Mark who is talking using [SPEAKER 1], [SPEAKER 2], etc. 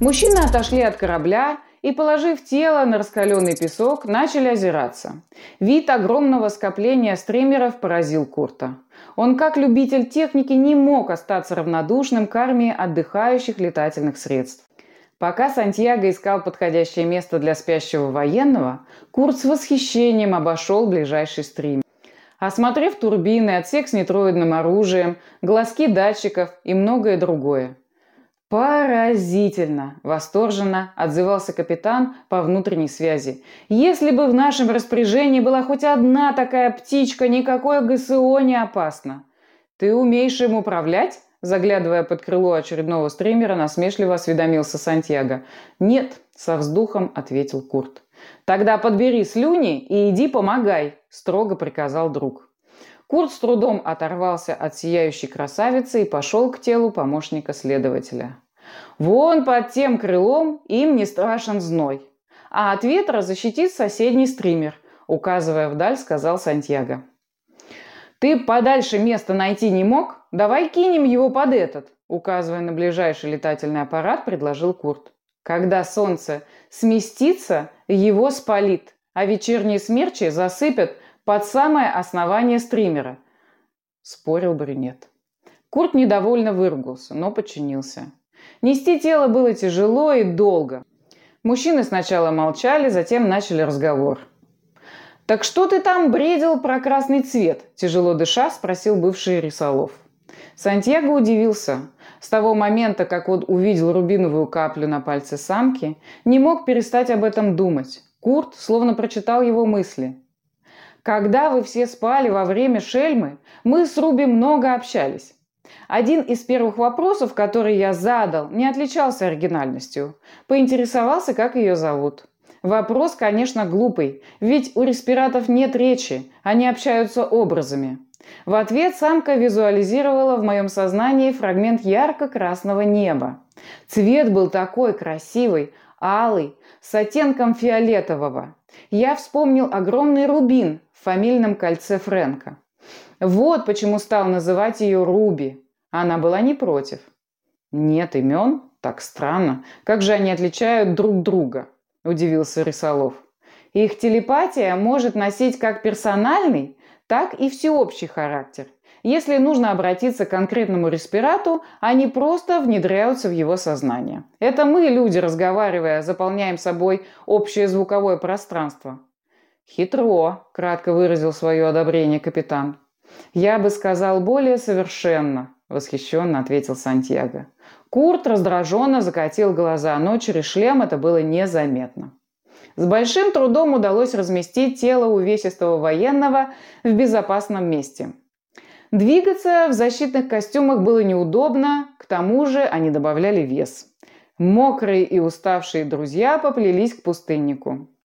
[SPEAKER 1] Мужчины отошли от корабля и, положив тело на раскаленный песок, начали озираться. Вид огромного скопления стримеров поразил Курта. Он, как любитель техники, не мог остаться равнодушным к армии отдыхающих летательных средств. Пока Сантьяго искал подходящее место для спящего военного, Курт с восхищением обошел ближайший стрим. Осмотрев турбины, отсек с нетроидным оружием, глазки датчиков и многое другое – «Поразительно!» – восторженно отзывался капитан по внутренней связи. «Если бы в нашем распоряжении была хоть одна такая птичка, никакое ГСО не опасно!» «Ты умеешь им управлять?» Заглядывая под крыло очередного стримера, насмешливо осведомился Сантьяго. «Нет», – со вздохом ответил Курт. «Тогда подбери слюни и иди помогай», – строго приказал друг. Курт с трудом оторвался от сияющей красавицы и пошел к телу помощника следователя. Вон под тем крылом им не страшен зной. А от ветра защитит соседний стример, указывая вдаль, сказал Сантьяго. Ты подальше место найти не мог? Давай кинем его под этот, указывая на ближайший летательный аппарат, предложил Курт. Когда солнце сместится, его спалит, а вечерние смерчи засыпят под самое основание стримера. Спорил брюнет. Курт недовольно выругался, но подчинился. Нести тело было тяжело и долго. Мужчины сначала молчали, затем начали разговор. «Так что ты там бредил про красный цвет?» – тяжело дыша спросил бывший рисолов. Сантьяго удивился. С того момента, как он увидел рубиновую каплю на пальце самки, не мог перестать об этом думать. Курт словно прочитал его мысли. «Когда вы все спали во время шельмы, мы с Руби много общались. Один из первых вопросов, который я задал, не отличался оригинальностью. Поинтересовался, как ее зовут. Вопрос, конечно, глупый, ведь у респиратов нет речи, они общаются образами. В ответ самка визуализировала в моем сознании фрагмент ярко-красного неба. Цвет был такой красивый, алый, с оттенком фиолетового. Я вспомнил огромный рубин в фамильном кольце Фрэнка. Вот почему стал называть ее Руби. Она была не против. Нет имен? Так странно. Как же они отличают друг друга? Удивился Рисолов. Их телепатия может носить как персональный, так и всеобщий характер. Если нужно обратиться к конкретному респирату, они просто внедряются в его сознание. Это мы, люди, разговаривая, заполняем собой общее звуковое пространство. «Хитро», – кратко выразил свое одобрение капитан. «Я бы сказал более совершенно», – восхищенно ответил Сантьяго. Курт раздраженно закатил глаза, но через шлем это было незаметно. С большим трудом удалось разместить тело увесистого военного в безопасном месте. Двигаться в защитных костюмах было неудобно, к тому же они добавляли вес. Мокрые и уставшие друзья поплелись к пустыннику.